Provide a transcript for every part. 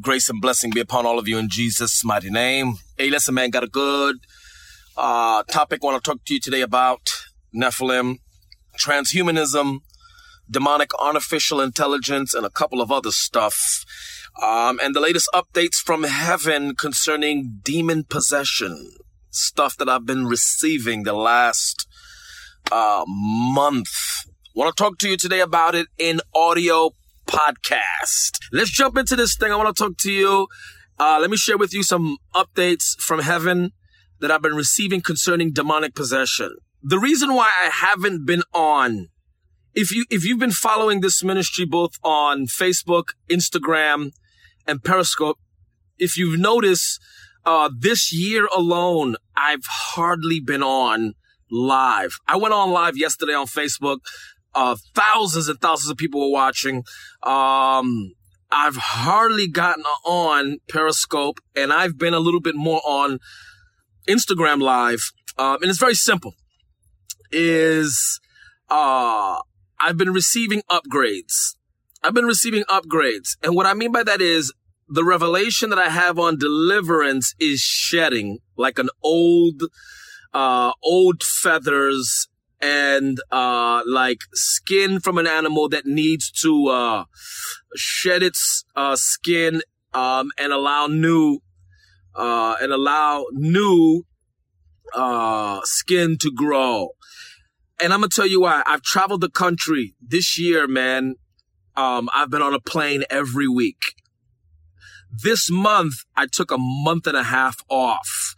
grace and blessing be upon all of you in Jesus' mighty name. Hey, listen, man, got a good uh, topic I want to talk to you today about Nephilim, transhumanism, demonic artificial intelligence, and a couple of other stuff. Um, and the latest updates from heaven concerning demon possession, stuff that I've been receiving the last uh, month. Want to talk to you today about it in audio podcast. Let's jump into this thing. I want to talk to you. Uh, let me share with you some updates from heaven that I've been receiving concerning demonic possession. The reason why I haven't been on, if you, if you've been following this ministry both on Facebook, Instagram, and Periscope, if you've noticed, uh, this year alone, I've hardly been on live. I went on live yesterday on Facebook uh, thousands and thousands of people were watching. Um, I've hardly gotten on Periscope and I've been a little bit more on Instagram Live. Um, and it's very simple. Is, uh, I've been receiving upgrades. I've been receiving upgrades. And what I mean by that is the revelation that I have on deliverance is shedding like an old, uh, old feathers and uh like skin from an animal that needs to uh shed its uh skin um and allow new uh and allow new uh skin to grow. And I'm gonna tell you why. I've traveled the country this year, man. Um I've been on a plane every week. This month I took a month and a half off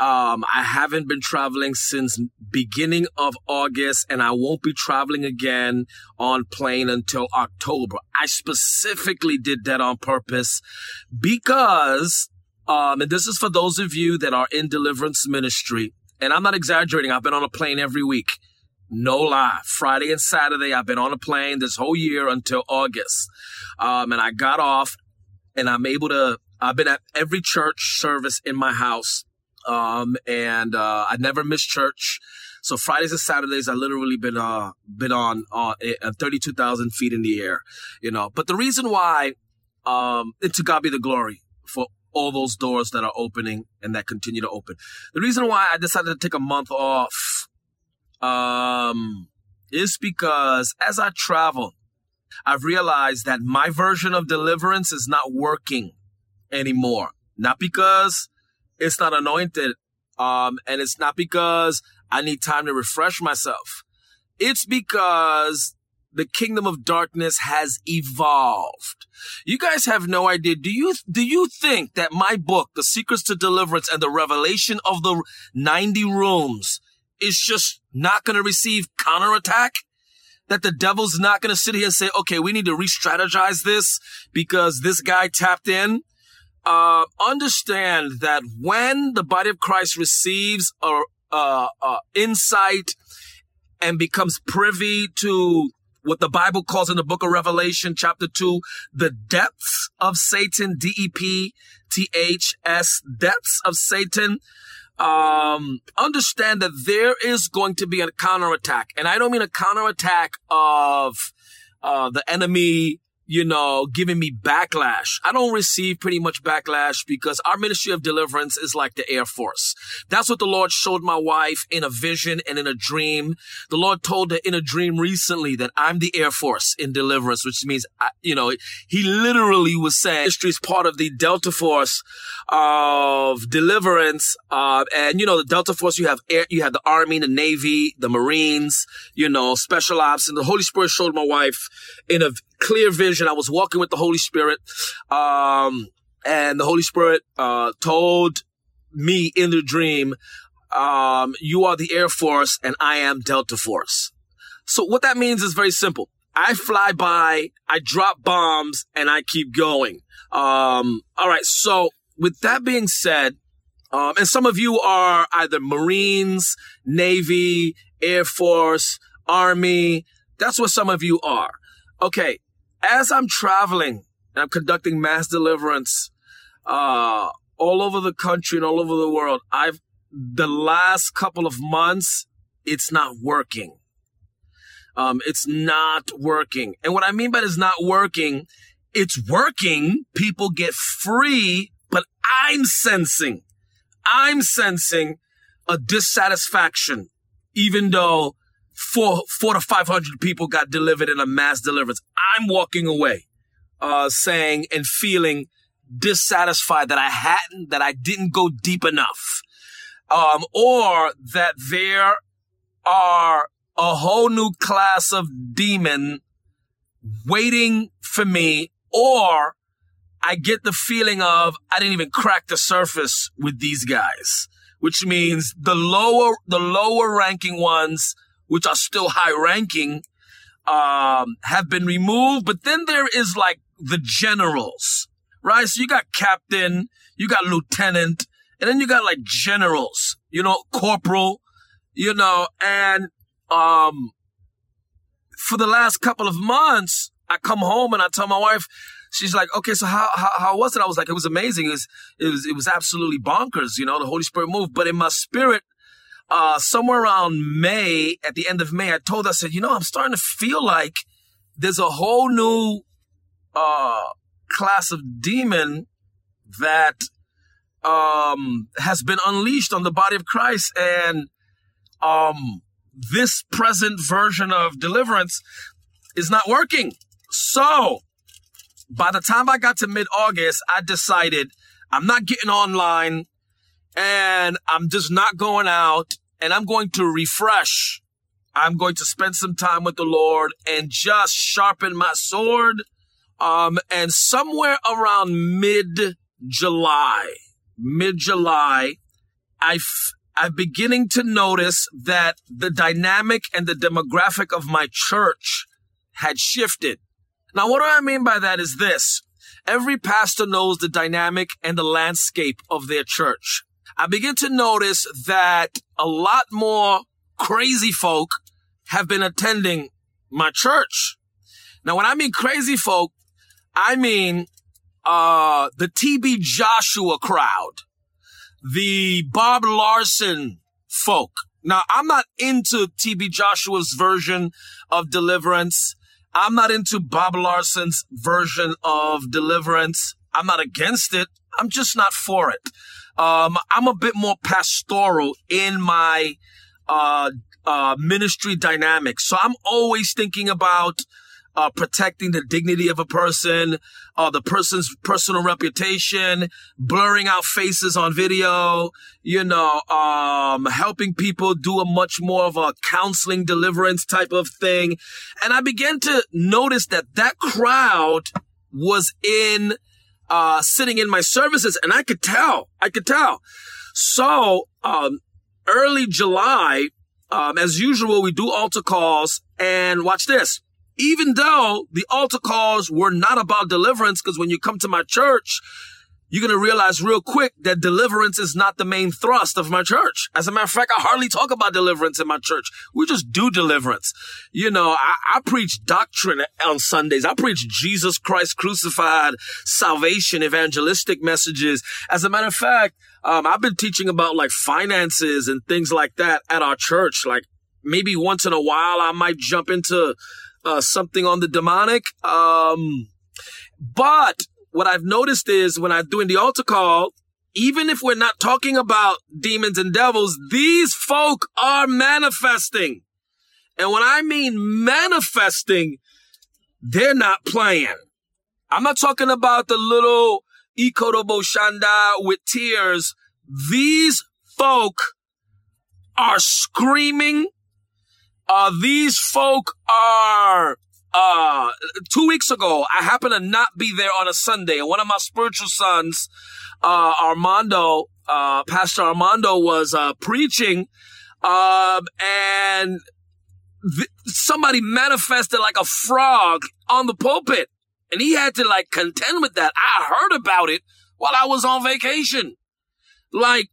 um, I haven't been traveling since beginning of August and I won't be traveling again on plane until October. I specifically did that on purpose because, um, and this is for those of you that are in deliverance ministry. And I'm not exaggerating. I've been on a plane every week. No lie. Friday and Saturday, I've been on a plane this whole year until August. Um, and I got off and I'm able to, I've been at every church service in my house um, and uh, I never missed church. So Fridays and Saturdays, I literally been uh been on uh, at thirty two thousand feet in the air, you know. But the reason why, um, and to God be the glory for all those doors that are opening and that continue to open. The reason why I decided to take a month off, um, is because as I travel, I've realized that my version of deliverance is not working anymore. Not because it's not anointed. Um, and it's not because I need time to refresh myself. It's because the kingdom of darkness has evolved. You guys have no idea. Do you, do you think that my book, The Secrets to Deliverance and the Revelation of the 90 Rooms is just not going to receive counterattack? That the devil's not going to sit here and say, okay, we need to re-strategize this because this guy tapped in uh, understand that when the body of Christ receives a, a, a insight and becomes privy to what the Bible calls in the book of Revelation, chapter two, the depths of Satan, D-E-P-T-H-S, depths of Satan, um, understand that there is going to be a counterattack. And I don't mean a counterattack of, uh, the enemy you know, giving me backlash. I don't receive pretty much backlash because our ministry of deliverance is like the Air Force. That's what the Lord showed my wife in a vision and in a dream. The Lord told her in a dream recently that I'm the Air Force in deliverance, which means, I, you know, he literally was saying ministry is part of the Delta Force of deliverance. Uh, and, you know, the Delta Force, you have air, you have the Army, the Navy, the Marines, you know, special ops. And the Holy Spirit showed my wife in a clear vision. I was walking with the Holy Spirit. Um, and the Holy Spirit, uh, told me in the dream, um, you are the Air Force and I am Delta Force. So what that means is very simple. I fly by, I drop bombs, and I keep going. Um, all right. So with that being said, um, and some of you are either Marines, Navy, Air Force, Army. That's what some of you are. Okay as I'm traveling and I'm conducting mass deliverance uh, all over the country and all over the world, I've the last couple of months, it's not working. Um, it's not working. And what I mean by it's not working, it's working. People get free, but I'm sensing, I'm sensing a dissatisfaction, even though four, four to 500 people got delivered in a mass deliverance. I'm walking away, uh, saying and feeling dissatisfied that I hadn't, that I didn't go deep enough. Um, or that there are a whole new class of demon waiting for me, or I get the feeling of I didn't even crack the surface with these guys, which means the lower, the lower ranking ones which are still high ranking, um, have been removed. But then there is like the generals, right? So you got captain, you got lieutenant, and then you got like generals, you know, corporal, you know, and, um, for the last couple of months, I come home and I tell my wife, she's like, okay, so how, how, how was it? I was like, it was amazing. It was, it was, it was absolutely bonkers, you know, the Holy Spirit moved, but in my spirit, uh, somewhere around May, at the end of May, I told her, I said, you know, I'm starting to feel like there's a whole new uh, class of demon that um, has been unleashed on the body of Christ. And um, this present version of deliverance is not working. So by the time I got to mid August, I decided I'm not getting online and I'm just not going out and I'm going to refresh. I'm going to spend some time with the Lord and just sharpen my sword. Um, and somewhere around mid July, mid July, I I'm beginning to notice that the dynamic and the demographic of my church had shifted. Now, what do I mean by that is this. Every pastor knows the dynamic and the landscape of their church. I begin to notice that a lot more crazy folk have been attending my church. Now, when I mean crazy folk, I mean, uh, the TB Joshua crowd, the Bob Larson folk. Now, I'm not into TB Joshua's version of deliverance. I'm not into Bob Larson's version of deliverance. I'm not against it. I'm just not for it. Um, I'm a bit more pastoral in my uh, uh, ministry dynamics. So I'm always thinking about uh, protecting the dignity of a person, uh, the person's personal reputation, blurring out faces on video, you know, um, helping people do a much more of a counseling deliverance type of thing. And I began to notice that that crowd was in uh, sitting in my services and I could tell, I could tell. So, um, early July, um, as usual, we do altar calls and watch this. Even though the altar calls were not about deliverance, because when you come to my church, you're going to realize real quick that deliverance is not the main thrust of my church. As a matter of fact, I hardly talk about deliverance in my church. We just do deliverance. You know, I, I preach doctrine on Sundays. I preach Jesus Christ crucified, salvation, evangelistic messages. As a matter of fact, um, I've been teaching about like finances and things like that at our church. Like maybe once in a while, I might jump into uh, something on the demonic. Um, But what I've noticed is when I'm doing the altar call, even if we're not talking about demons and devils, these folk are manifesting. And when I mean manifesting, they're not playing. I'm not talking about the little Ikotobo Shanda with tears. These folk are screaming. Uh, these folk are, uh, two weeks ago, I happened to not be there on a Sunday and one of my spiritual sons, uh, Armando, uh, Pastor Armando was, uh, preaching, um, and th- somebody manifested like a frog on the pulpit. And he had to like contend with that. I heard about it while I was on vacation. Like,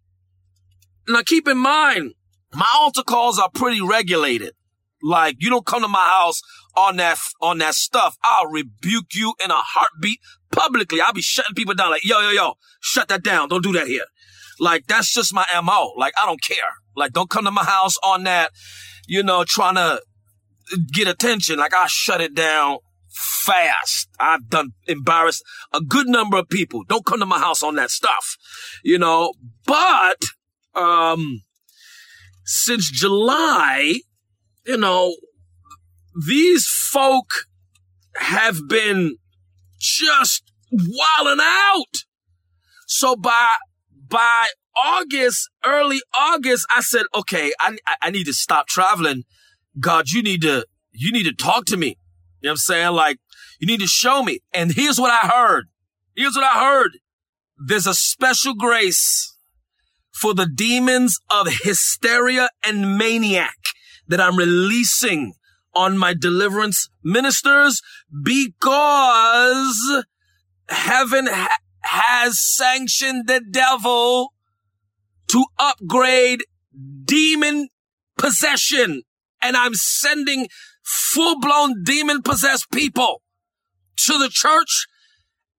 now keep in mind, my altar calls are pretty regulated. Like, you don't come to my house on that, on that stuff. I'll rebuke you in a heartbeat publicly. I'll be shutting people down like, yo, yo, yo, shut that down. Don't do that here. Like, that's just my MO. Like, I don't care. Like, don't come to my house on that, you know, trying to get attention. Like, I shut it down fast. I've done embarrassed a good number of people. Don't come to my house on that stuff, you know, but, um, since July, you know, these folk have been just wilding out. So by, by August, early August, I said, okay, I, I need to stop traveling. God, you need to, you need to talk to me. You know what I'm saying? Like, you need to show me. And here's what I heard. Here's what I heard. There's a special grace for the demons of hysteria and maniac that I'm releasing on my deliverance ministers because heaven ha- has sanctioned the devil to upgrade demon possession. And I'm sending full blown demon possessed people to the church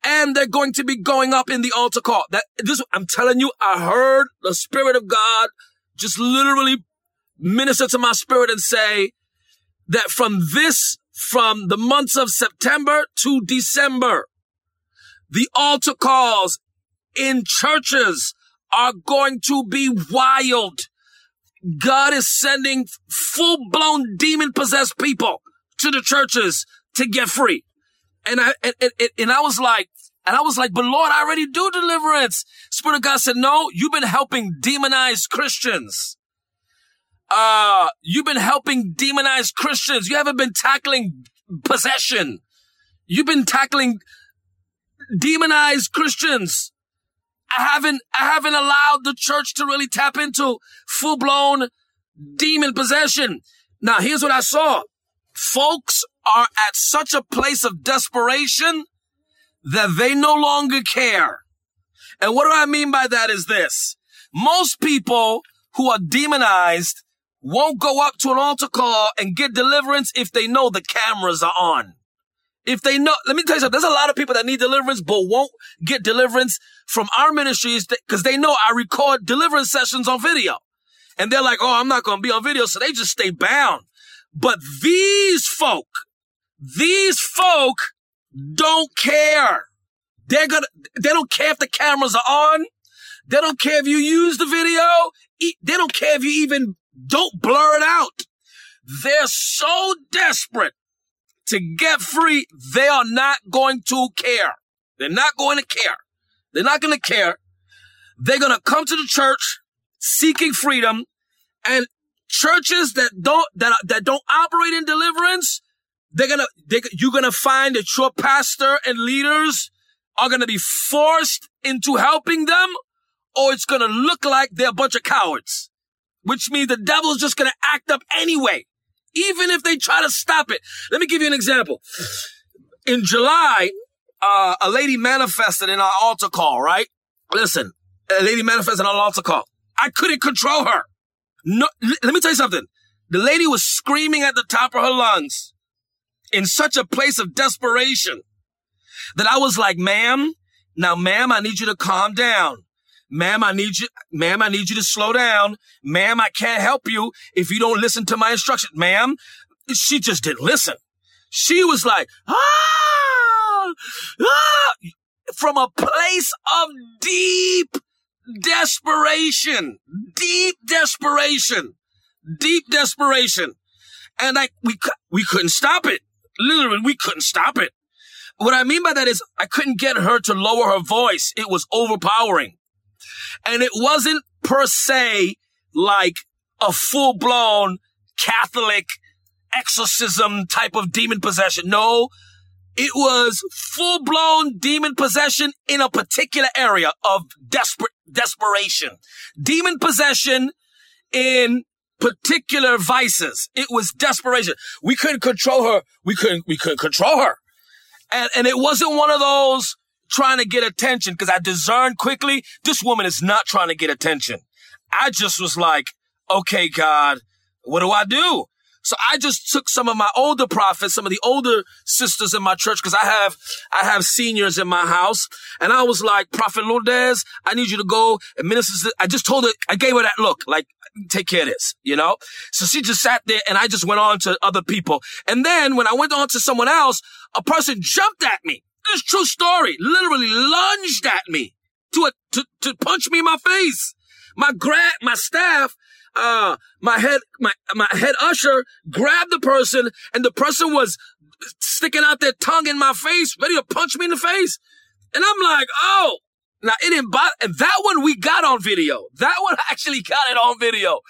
and they're going to be going up in the altar call. That this, I'm telling you, I heard the spirit of God just literally minister to my spirit and say that from this, from the months of September to December, the altar calls in churches are going to be wild. God is sending full blown demon possessed people to the churches to get free. And I, and, and, and I was like, and I was like, but Lord, I already do deliverance. Spirit of God said, no, you've been helping demonized Christians. Uh, you've been helping demonized Christians. You haven't been tackling possession. You've been tackling demonized Christians. I haven't, I haven't allowed the church to really tap into full blown demon possession. Now, here's what I saw. Folks are at such a place of desperation that they no longer care. And what do I mean by that is this. Most people who are demonized won't go up to an altar call and get deliverance if they know the cameras are on. If they know, let me tell you something. There's a lot of people that need deliverance, but won't get deliverance from our ministries because they know I record deliverance sessions on video. And they're like, oh, I'm not going to be on video. So they just stay bound. But these folk, these folk don't care. They're gonna, they don't care if the cameras are on. They don't care if you use the video. They don't care if you even don't blur it out. They're so desperate to get free, they are not going to care. They're not going to care. They're not going to care. They're going to come to the church seeking freedom and churches that don't, that, that don't operate in deliverance, they're going to, they, you're going to find that your pastor and leaders are going to be forced into helping them or it's going to look like they're a bunch of cowards, which means the devil is just going to act up anyway even if they try to stop it. Let me give you an example. In July, uh, a lady manifested in our altar call, right? Listen, a lady manifested in our altar call. I couldn't control her. No, let me tell you something. The lady was screaming at the top of her lungs in such a place of desperation that I was like, ma'am, now, ma'am, I need you to calm down. Ma'am, I need you, ma'am, I need you to slow down. Ma'am, I can't help you if you don't listen to my instructions. Ma'am, she just didn't listen. She was like, ah, ah, from a place of deep desperation, deep desperation, deep desperation. And like, we, we couldn't stop it. Literally, we couldn't stop it. What I mean by that is I couldn't get her to lower her voice. It was overpowering. And it wasn't per se like a full blown Catholic exorcism type of demon possession. No, it was full blown demon possession in a particular area of desperate desperation. Demon possession in particular vices. It was desperation. We couldn't control her. We couldn't, we couldn't control her. And, and it wasn't one of those trying to get attention because I discerned quickly this woman is not trying to get attention. I just was like, okay, God, what do I do? So I just took some of my older prophets, some of the older sisters in my church, because I have, I have seniors in my house. And I was like, Prophet Lourdes, I need you to go and minister. I just told her, I gave her that look, like, take care of this, you know? So she just sat there and I just went on to other people. And then when I went on to someone else, a person jumped at me. This true story, literally lunged at me to, a, to, to punch me in my face. My grad, my staff uh, my head, my, my head usher grabbed the person and the person was sticking out their tongue in my face, ready to punch me in the face. And I'm like, oh, now it didn't bother, and that one we got on video. That one actually got it on video.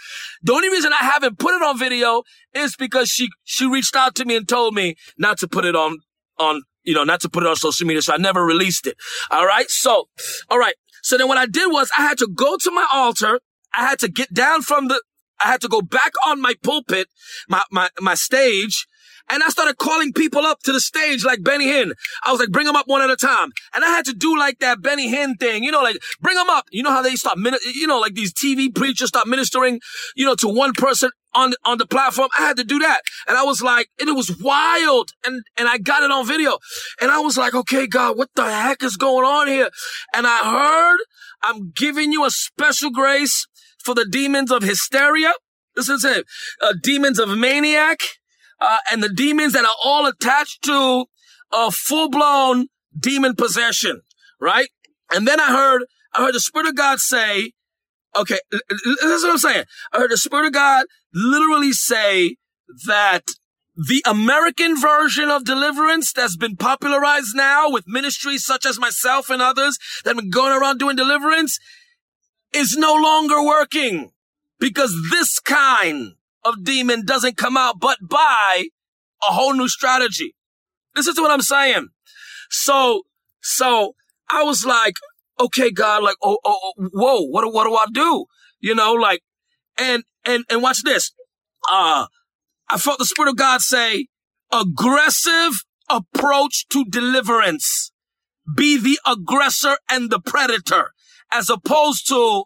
The only reason I haven't put it on video is because she, she reached out to me and told me not to put it on, on, you know, not to put it on social media. So I never released it. All right. So, all right. So then what I did was I had to go to my altar I had to get down from the, I had to go back on my pulpit, my, my, my stage, and I started calling people up to the stage like Benny Hinn. I was like, bring them up one at a time. And I had to do like that Benny Hinn thing, you know, like bring them up. You know how they start, min- you know, like these TV preachers start ministering, you know, to one person on, on the platform. I had to do that. And I was like, and it was wild. And, and I got it on video. And I was like, okay, God, what the heck is going on here? And I heard, I'm giving you a special grace for the demons of hysteria. This is it. Uh, demons of maniac, uh, and the demons that are all attached to a full blown demon possession, right? And then I heard, I heard the Spirit of God say, okay, this is what I'm saying. I heard the Spirit of God literally say that the American version of deliverance that's been popularized now with ministries such as myself and others that have been going around doing deliverance is no longer working because this kind of demon doesn't come out but by a whole new strategy. This is what I'm saying. So, so I was like, okay, God, like, oh, oh, oh whoa, what, what do I do? You know, like, and, and, and watch this. Uh, I felt the Spirit of God say, aggressive approach to deliverance. Be the aggressor and the predator as opposed to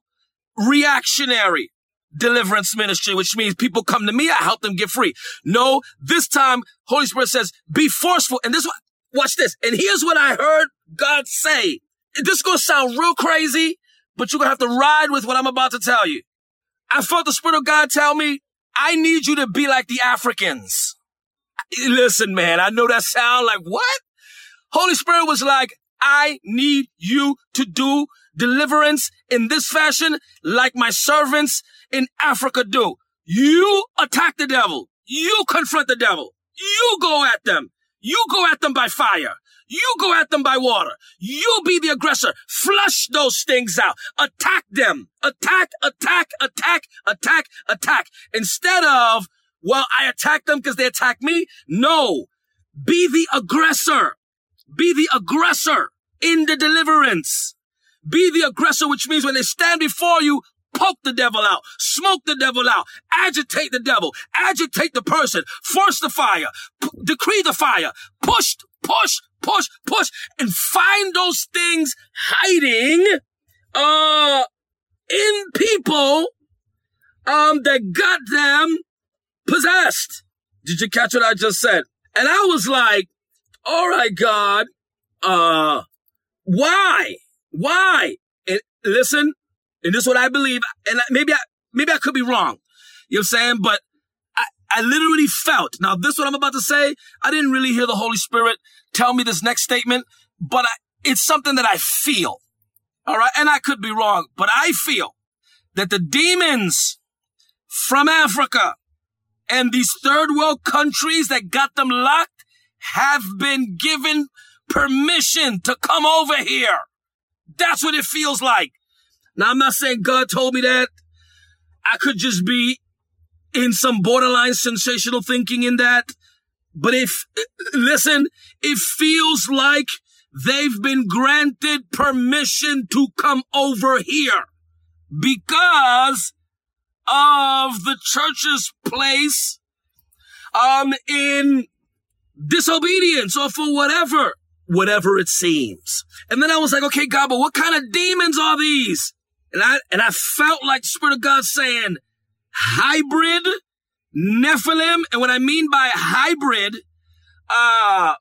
reactionary deliverance ministry, which means people come to me, I help them get free. No, this time, Holy Spirit says, be forceful. And this, one, watch this. And here's what I heard God say. This is to sound real crazy, but you're to have to ride with what I'm about to tell you. I felt the Spirit of God tell me, I need you to be like the Africans. Listen, man, I know that sound like what? Holy Spirit was like, I need you to do deliverance in this fashion like my servants in Africa do. You attack the devil. You confront the devil. You go at them. You go at them by fire. You go at them by water. You be the aggressor. Flush those things out. Attack them. Attack, attack, attack, attack, attack. Instead of, well, I attack them because they attack me. No. Be the aggressor. Be the aggressor in the deliverance. Be the aggressor, which means when they stand before you, poke the devil out, smoke the devil out, agitate the devil, agitate the person, force the fire, p- decree the fire, push, push, push, push, and find those things hiding, uh, in people, um, that got them possessed. Did you catch what I just said? And I was like, all right, God, uh, why? Why? And listen, and this is what I believe, and maybe I, maybe I could be wrong. You know what I'm saying? But I, I literally felt, now this what I'm about to say, I didn't really hear the Holy Spirit tell me this next statement, but it's something that I feel. All right. And I could be wrong, but I feel that the demons from Africa and these third world countries that got them locked have been given permission to come over here. That's what it feels like. Now, I'm not saying God told me that. I could just be in some borderline sensational thinking in that. But if, listen, it feels like they've been granted permission to come over here because of the church's place um in disobedience or for whatever whatever it seems and then i was like okay god but what kind of demons are these and i and i felt like the spirit of god saying hybrid nephilim and what i mean by hybrid uh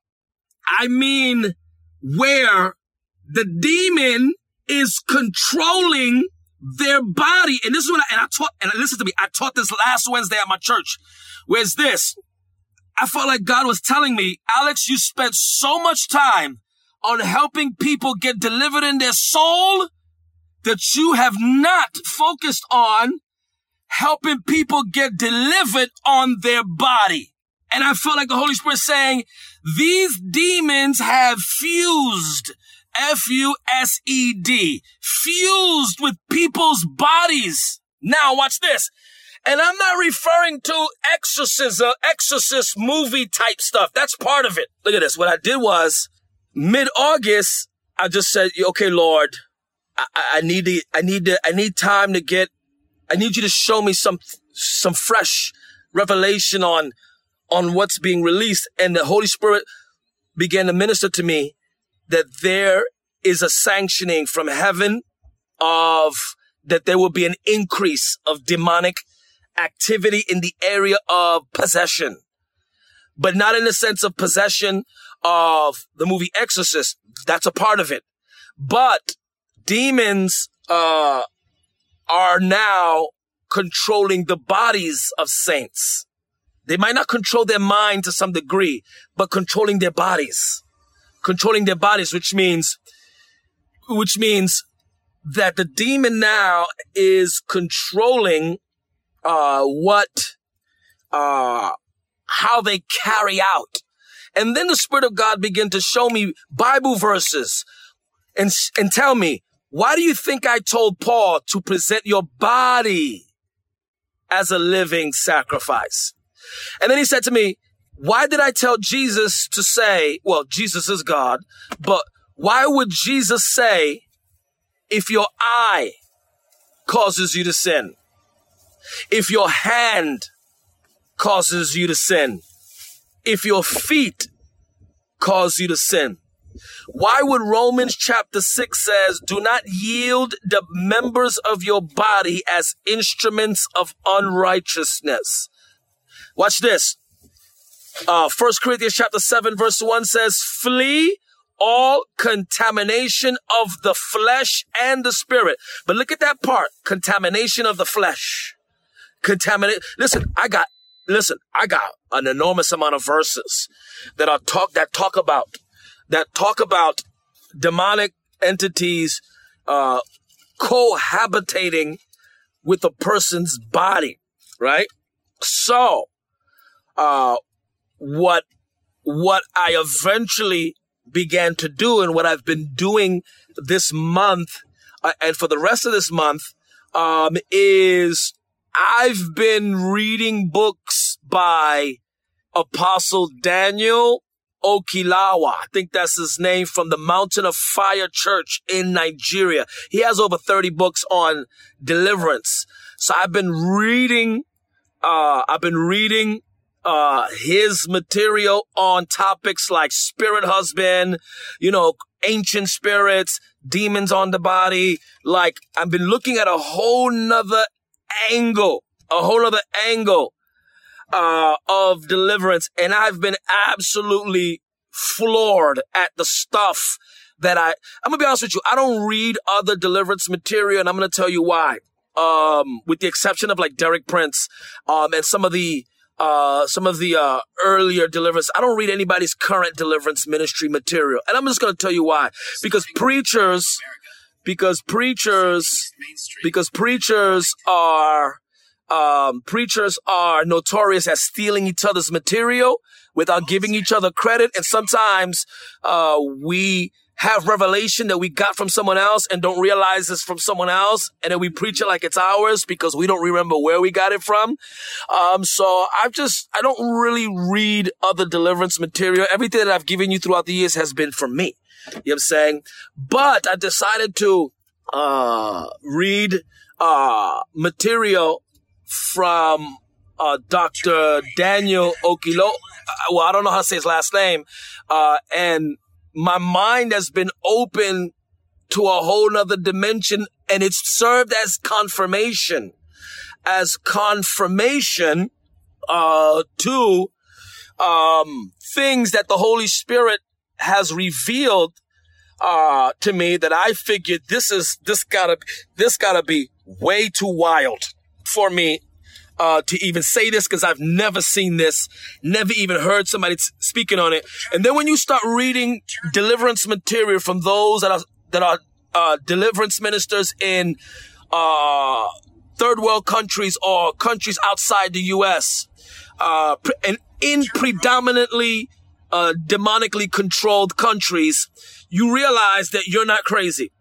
i mean where the demon is controlling their body. And this is what I, and I taught, and listen to me, I taught this last Wednesday at my church. Where's this? I felt like God was telling me, Alex, you spent so much time on helping people get delivered in their soul that you have not focused on helping people get delivered on their body. And I felt like the Holy Spirit saying, these demons have fused F-U-S-E-D, fused with people's bodies. Now watch this. And I'm not referring to exorcism, exorcist movie type stuff. That's part of it. Look at this. What I did was mid-August, I just said, okay, Lord, I, I need to, I need to, I need time to get, I need you to show me some, some fresh revelation on, on what's being released. And the Holy Spirit began to minister to me that there is a sanctioning from heaven of that there will be an increase of demonic activity in the area of possession, but not in the sense of possession of the movie Exorcist. That's a part of it. But demons, uh, are now controlling the bodies of saints. They might not control their mind to some degree, but controlling their bodies controlling their bodies, which means, which means that the demon now is controlling, uh, what, uh, how they carry out. And then the Spirit of God began to show me Bible verses and, and tell me, why do you think I told Paul to present your body as a living sacrifice? And then he said to me, why did I tell Jesus to say, well, Jesus is God, but why would Jesus say, if your eye causes you to sin, if your hand causes you to sin, if your feet cause you to sin, why would Romans chapter 6 says, do not yield the members of your body as instruments of unrighteousness? Watch this. Uh, 1 Corinthians chapter 7 verse 1 says, flee all contamination of the flesh and the spirit. But look at that part. Contamination of the flesh. Contaminate. Listen, I got, listen, I got an enormous amount of verses that are talk, that talk about, that talk about demonic entities, uh, cohabitating with a person's body, right? So, uh, what what I eventually began to do and what I've been doing this month uh, and for the rest of this month um, is I've been reading books by Apostle Daniel Okilawa. I think that's his name from the Mountain of Fire Church in Nigeria. He has over 30 books on deliverance. So I've been reading, uh, I've been reading uh, his material on topics like spirit husband, you know, ancient spirits, demons on the body. Like I've been looking at a whole nother angle, a whole other angle, uh, of deliverance. And I've been absolutely floored at the stuff that I, I'm gonna be honest with you. I don't read other deliverance material and I'm gonna tell you why. Um, with the exception of like Derek Prince, um, and some of the, uh, some of the uh, earlier deliverance. I don't read anybody's current deliverance ministry material, and I'm just going to tell you why. Because preachers, because preachers, because preachers are um, preachers are notorious as stealing each other's material without giving each other credit, and sometimes uh, we have revelation that we got from someone else and don't realize it's from someone else. And then we preach it like it's ours because we don't remember where we got it from. Um, so I've just, I don't really read other deliverance material. Everything that I've given you throughout the years has been from me. You know what I'm saying? But I decided to, uh, read, uh, material from, uh, Dr. Daniel Okilo. Uh, well, I don't know how to say his last name. Uh, and my mind has been open to a whole nother dimension and it's served as confirmation, as confirmation, uh, to, um, things that the Holy Spirit has revealed, uh, to me that I figured this is, this gotta, this gotta be way too wild for me uh, to even say this because I've never seen this, never even heard somebody t- speaking on it. And then when you start reading deliverance material from those that are that are uh, deliverance ministers in uh, third world countries or countries outside the U.S. Uh, and in predominantly uh, demonically controlled countries, you realize that you're not crazy.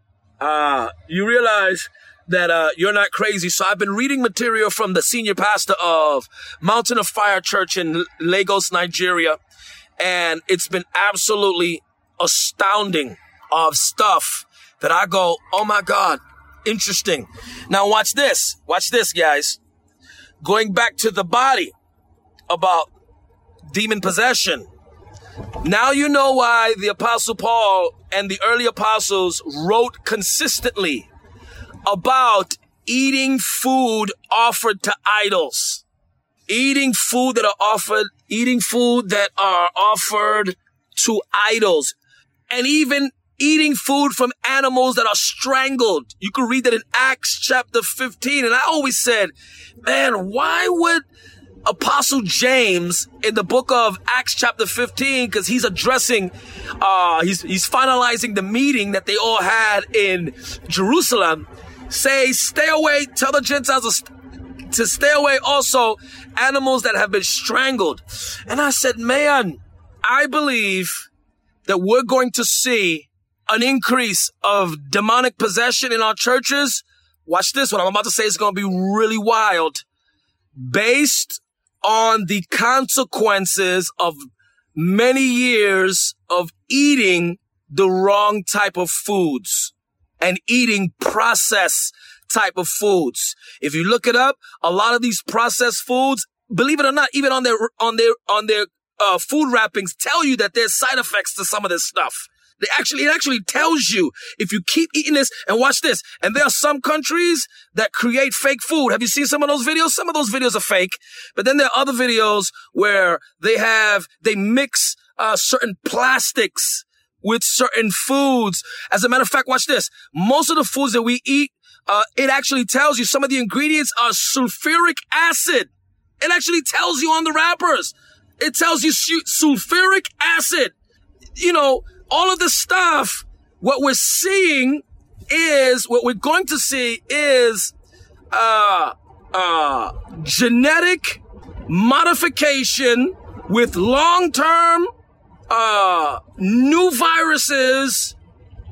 Uh, you realize that uh, you're not crazy. So I've been reading material from the senior pastor of Mountain of Fire Church in Lagos, Nigeria, and it's been absolutely astounding of stuff that I go, oh my God, interesting. Now watch this. Watch this, guys. Going back to the body about demon possession. Now you know why the apostle Paul and the early apostles wrote consistently about eating food offered to idols. Eating food that are offered, eating food that are offered to idols. And even eating food from animals that are strangled. You can read that in Acts chapter 15. And I always said, man, why would Apostle James in the book of Acts chapter 15, because he's addressing, uh, he's, he's finalizing the meeting that they all had in Jerusalem say, stay away, tell the Gentiles to stay away also animals that have been strangled. And I said, man, I believe that we're going to see an increase of demonic possession in our churches. Watch this. What I'm about to say is going to be really wild based on the consequences of many years of eating the wrong type of foods and eating processed type of foods. If you look it up, a lot of these processed foods, believe it or not, even on their, on their, on their, uh, food wrappings tell you that there's side effects to some of this stuff. They actually, it actually tells you if you keep eating this and watch this. And there are some countries that create fake food. Have you seen some of those videos? Some of those videos are fake, but then there are other videos where they have, they mix, uh, certain plastics with certain foods. As a matter of fact, watch this. Most of the foods that we eat, uh, it actually tells you some of the ingredients are sulfuric acid. It actually tells you on the wrappers. It tells you sulfuric acid. You know, all of this stuff, what we're seeing is, what we're going to see is, uh, uh, genetic modification with long-term uh, new viruses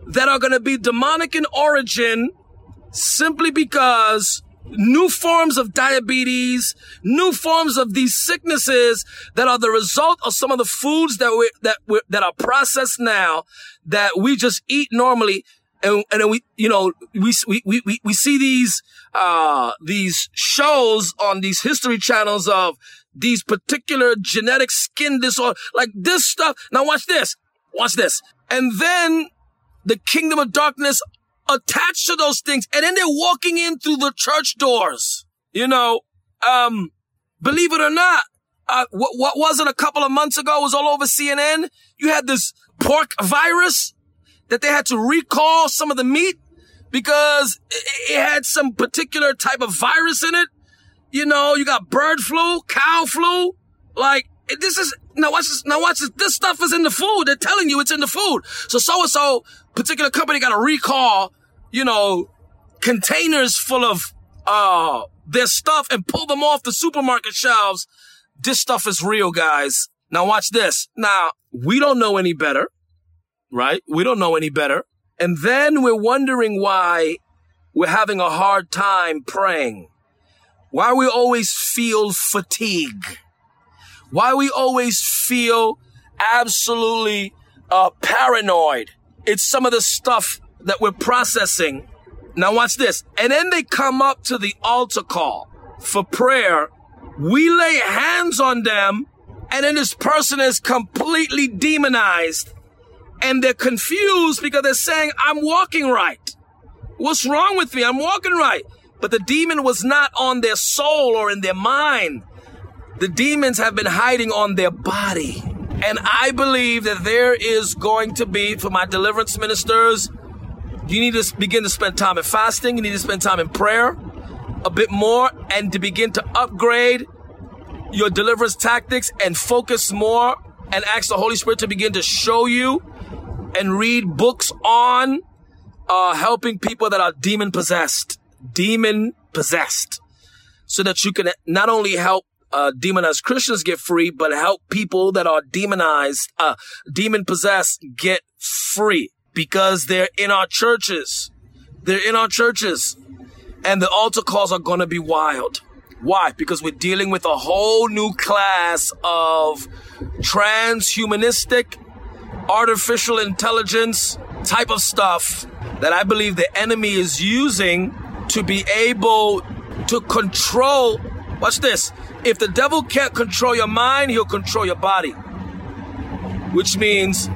that are going to be demonic in origin simply because new forms of diabetes, new forms of these sicknesses that are the result of some of the foods that we that we that are processed now that we just eat normally. And, and then we, you know, we, we, we, we see these, uh, these shows on these history channels of these particular genetic skin disorder, like this stuff. Now watch this. Watch this. And then the kingdom of darkness attached to those things. And then they're walking in through the church doors. You know, um, believe it or not, uh, what, what was it a couple of months ago? Was all over CNN. You had this pork virus that they had to recall some of the meat because it had some particular type of virus in it. You know, you got bird flu, cow flu. Like, this is, now watch this, now watch this. This stuff is in the food. They're telling you it's in the food. So so and so particular company got to recall, you know, containers full of, uh, their stuff and pull them off the supermarket shelves. This stuff is real, guys. Now watch this. Now, we don't know any better, right? We don't know any better. And then we're wondering why we're having a hard time praying. Why we always feel fatigue. Why we always feel absolutely uh, paranoid. It's some of the stuff that we're processing. Now watch this. And then they come up to the altar call for prayer. We lay hands on them and then this person is completely demonized and they're confused because they're saying, I'm walking right. What's wrong with me? I'm walking right. But the demon was not on their soul or in their mind. The demons have been hiding on their body. And I believe that there is going to be, for my deliverance ministers, you need to begin to spend time in fasting. You need to spend time in prayer a bit more and to begin to upgrade your deliverance tactics and focus more and ask the Holy Spirit to begin to show you and read books on uh, helping people that are demon possessed, demon possessed, so that you can not only help uh, demonized Christians get free, but help people that are demonized, uh, demon possessed get free because they're in our churches. They're in our churches and the altar calls are going to be wild. Why? Because we're dealing with a whole new class of transhumanistic, artificial intelligence type of stuff that I believe the enemy is using to be able to control. Watch this. If the devil can't control your mind, he'll control your body. Which means,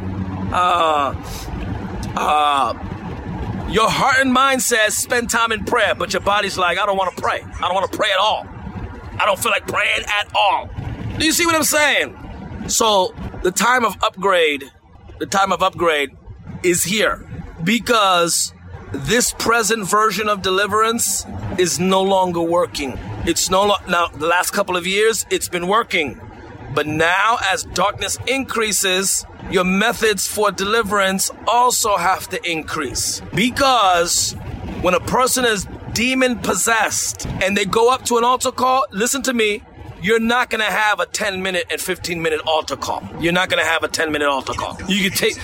uh, uh, your heart and mind says spend time in prayer, but your body's like, I don't want to pray. I don't want to pray at all. I don't feel like praying at all. Do you see what I'm saying? So the time of upgrade, the time of upgrade is here because this present version of deliverance is no longer working. It's no lo- now the last couple of years it's been working. But now as darkness increases, your methods for deliverance also have to increase. Because when a person is demon possessed and they go up to an altar call, listen to me, you're not gonna have a 10 minute and 15 minute altar call. You're not gonna have a 10 minute altar call. You can take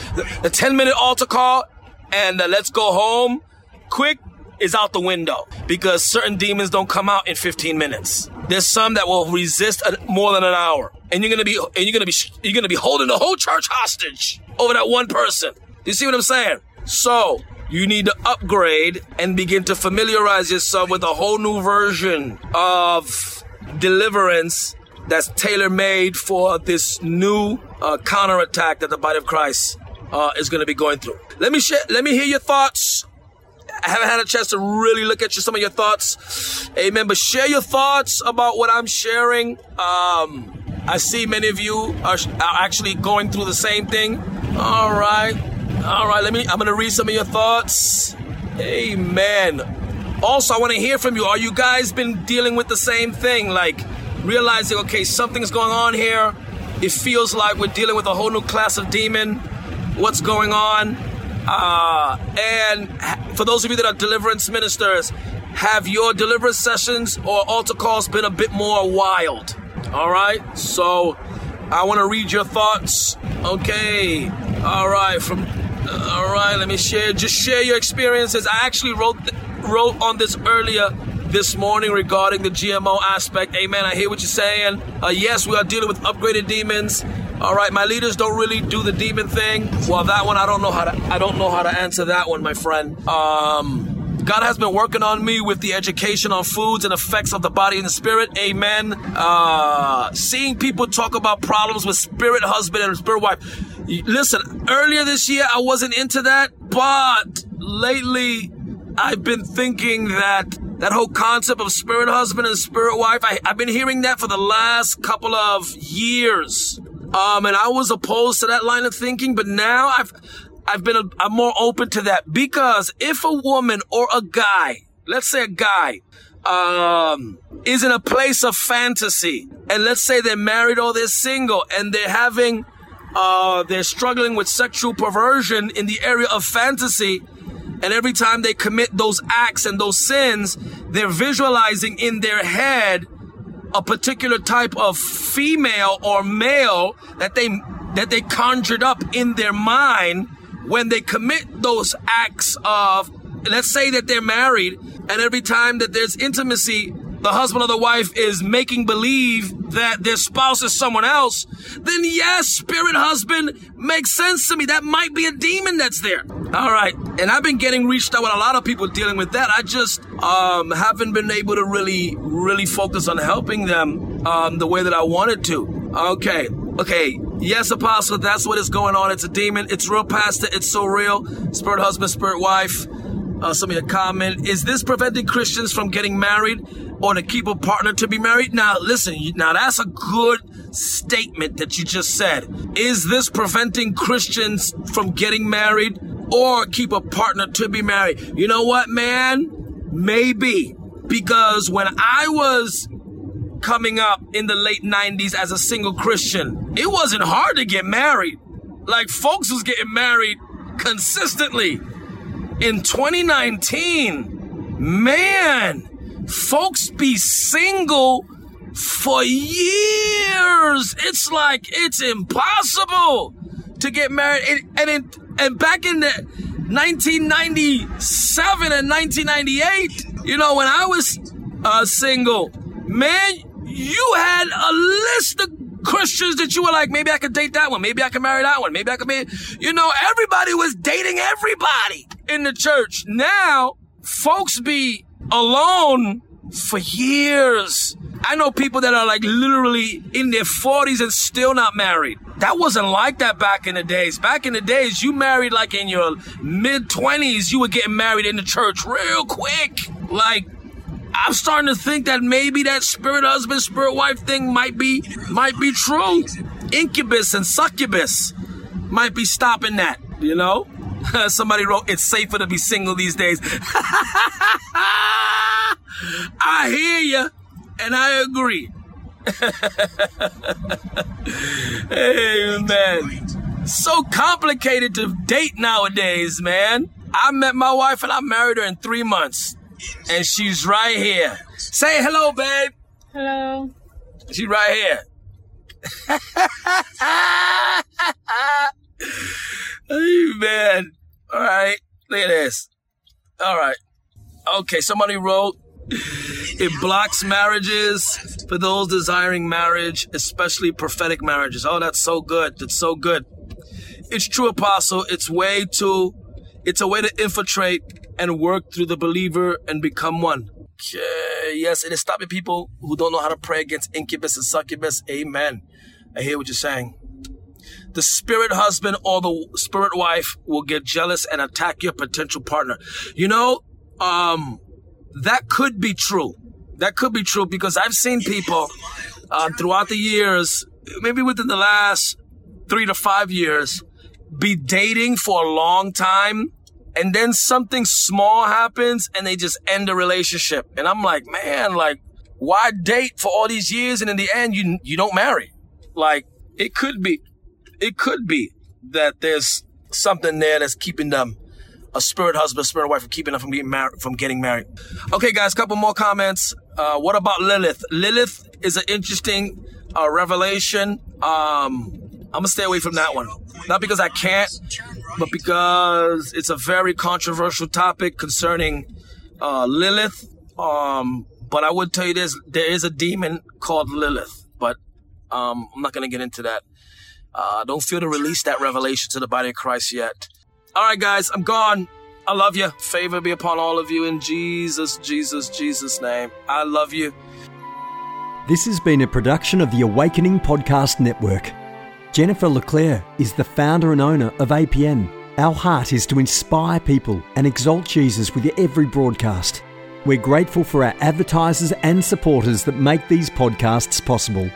the 10 minute altar call and uh, let's go home quick is out the window because certain demons don't come out in 15 minutes. There's some that will resist a, more than an hour, and you're gonna be and you're gonna be you're gonna be holding the whole church hostage over that one person. You see what I'm saying? So you need to upgrade and begin to familiarize yourself with a whole new version of deliverance that's tailor made for this new uh, counterattack that the body of Christ uh, is going to be going through. Let me share, let me hear your thoughts. I haven't had a chance to really look at you, some of your thoughts. Amen. But share your thoughts about what I'm sharing. Um, I see many of you are, are actually going through the same thing. All right. All right, let me, I'm going to read some of your thoughts. Amen. Also, I want to hear from you. Are you guys been dealing with the same thing? Like realizing, okay, something's going on here. It feels like we're dealing with a whole new class of demon. What's going on? Uh, and for those of you that are deliverance ministers, have your deliverance sessions or altar calls been a bit more wild? All right. So I want to read your thoughts. Okay. All right. From all right, let me share. Just share your experiences. I actually wrote wrote on this earlier this morning regarding the GMO aspect. Amen. I hear what you're saying. Uh, yes, we are dealing with upgraded demons. All right, my leaders don't really do the demon thing. Well, that one I don't know how to. I don't know how to answer that one, my friend. Um. God has been working on me with the education on foods and effects of the body and the spirit. Amen. Uh, seeing people talk about problems with spirit husband and spirit wife. Listen, earlier this year I wasn't into that, but lately I've been thinking that that whole concept of spirit husband and spirit wife, I, have been hearing that for the last couple of years. Um, and I was opposed to that line of thinking, but now I've, I've been, a, I'm more open to that. Because if a woman or a guy, let's say a guy, um, is in a place of fantasy, and let's say they're married or they're single and they're having, uh, they're struggling with sexual perversion in the area of fantasy, and every time they commit those acts and those sins, they're visualizing in their head a particular type of female or male that they that they conjured up in their mind when they commit those acts of let's say that they're married and every time that there's intimacy the husband or the wife is making believe that their spouse is someone else, then yes, spirit husband makes sense to me. That might be a demon that's there. All right. And I've been getting reached out with a lot of people dealing with that. I just um, haven't been able to really, really focus on helping them um, the way that I wanted to. Okay. Okay. Yes, Apostle, that's what is going on. It's a demon. It's real, Pastor. It's so real. Spirit husband, spirit wife. Uh, somebody a comment. Is this preventing Christians from getting married or to keep a partner to be married? Now, listen, now that's a good statement that you just said. Is this preventing Christians from getting married or keep a partner to be married? You know what, man? Maybe. Because when I was coming up in the late 90s as a single Christian, it wasn't hard to get married. Like, folks was getting married consistently in 2019, man, folks be single for years. It's like it's impossible to get married. And and, and back in the 1997 and 1998, you know, when I was uh, single, man, you had a list of Christians that you were like, maybe I could date that one, maybe I could marry that one, maybe I could be, you know, everybody was dating everybody in the church. Now, folks be alone for years. I know people that are like literally in their 40s and still not married. That wasn't like that back in the days. Back in the days, you married like in your mid 20s, you were getting married in the church real quick. Like, I'm starting to think that maybe that spirit husband, spirit wife thing might be might be true. Incubus and succubus might be stopping that, you know? Somebody wrote, it's safer to be single these days. I hear you, and I agree. man. So complicated to date nowadays, man. I met my wife and I married her in three months. And she's right here. Say hello, babe. Hello. She's right here. hey, man. All right. Look at this. All right. Okay, somebody wrote it blocks marriages for those desiring marriage, especially prophetic marriages. Oh, that's so good. That's so good. It's true, Apostle. It's way to, it's a way to infiltrate and work through the believer and become one. Yes, it is stopping people who don't know how to pray against incubus and succubus. Amen. I hear what you're saying. The spirit husband or the spirit wife will get jealous and attack your potential partner. You know, um, that could be true. That could be true because I've seen people uh, throughout the years, maybe within the last three to five years, be dating for a long time and then something small happens and they just end the relationship. And I'm like, man, like, why date for all these years and in the end you you don't marry? Like, it could be, it could be that there's something there that's keeping them a spirit husband, spirit wife, from keeping them from getting married. From getting married. Okay, guys, couple more comments. Uh, what about Lilith? Lilith is an interesting uh, revelation. Um, I'm gonna stay away from that one. Not because I can't, but because it's a very controversial topic concerning uh, Lilith. Um, but I would tell you this: there is a demon called Lilith, but um, I'm not gonna get into that. Uh, don't feel to release that revelation to the body of Christ yet. All right, guys, I'm gone. I love you. Favor be upon all of you in Jesus, Jesus, Jesus' name. I love you. This has been a production of the Awakening Podcast Network. Jennifer LeClaire is the founder and owner of APN. Our heart is to inspire people and exalt Jesus with every broadcast. We're grateful for our advertisers and supporters that make these podcasts possible.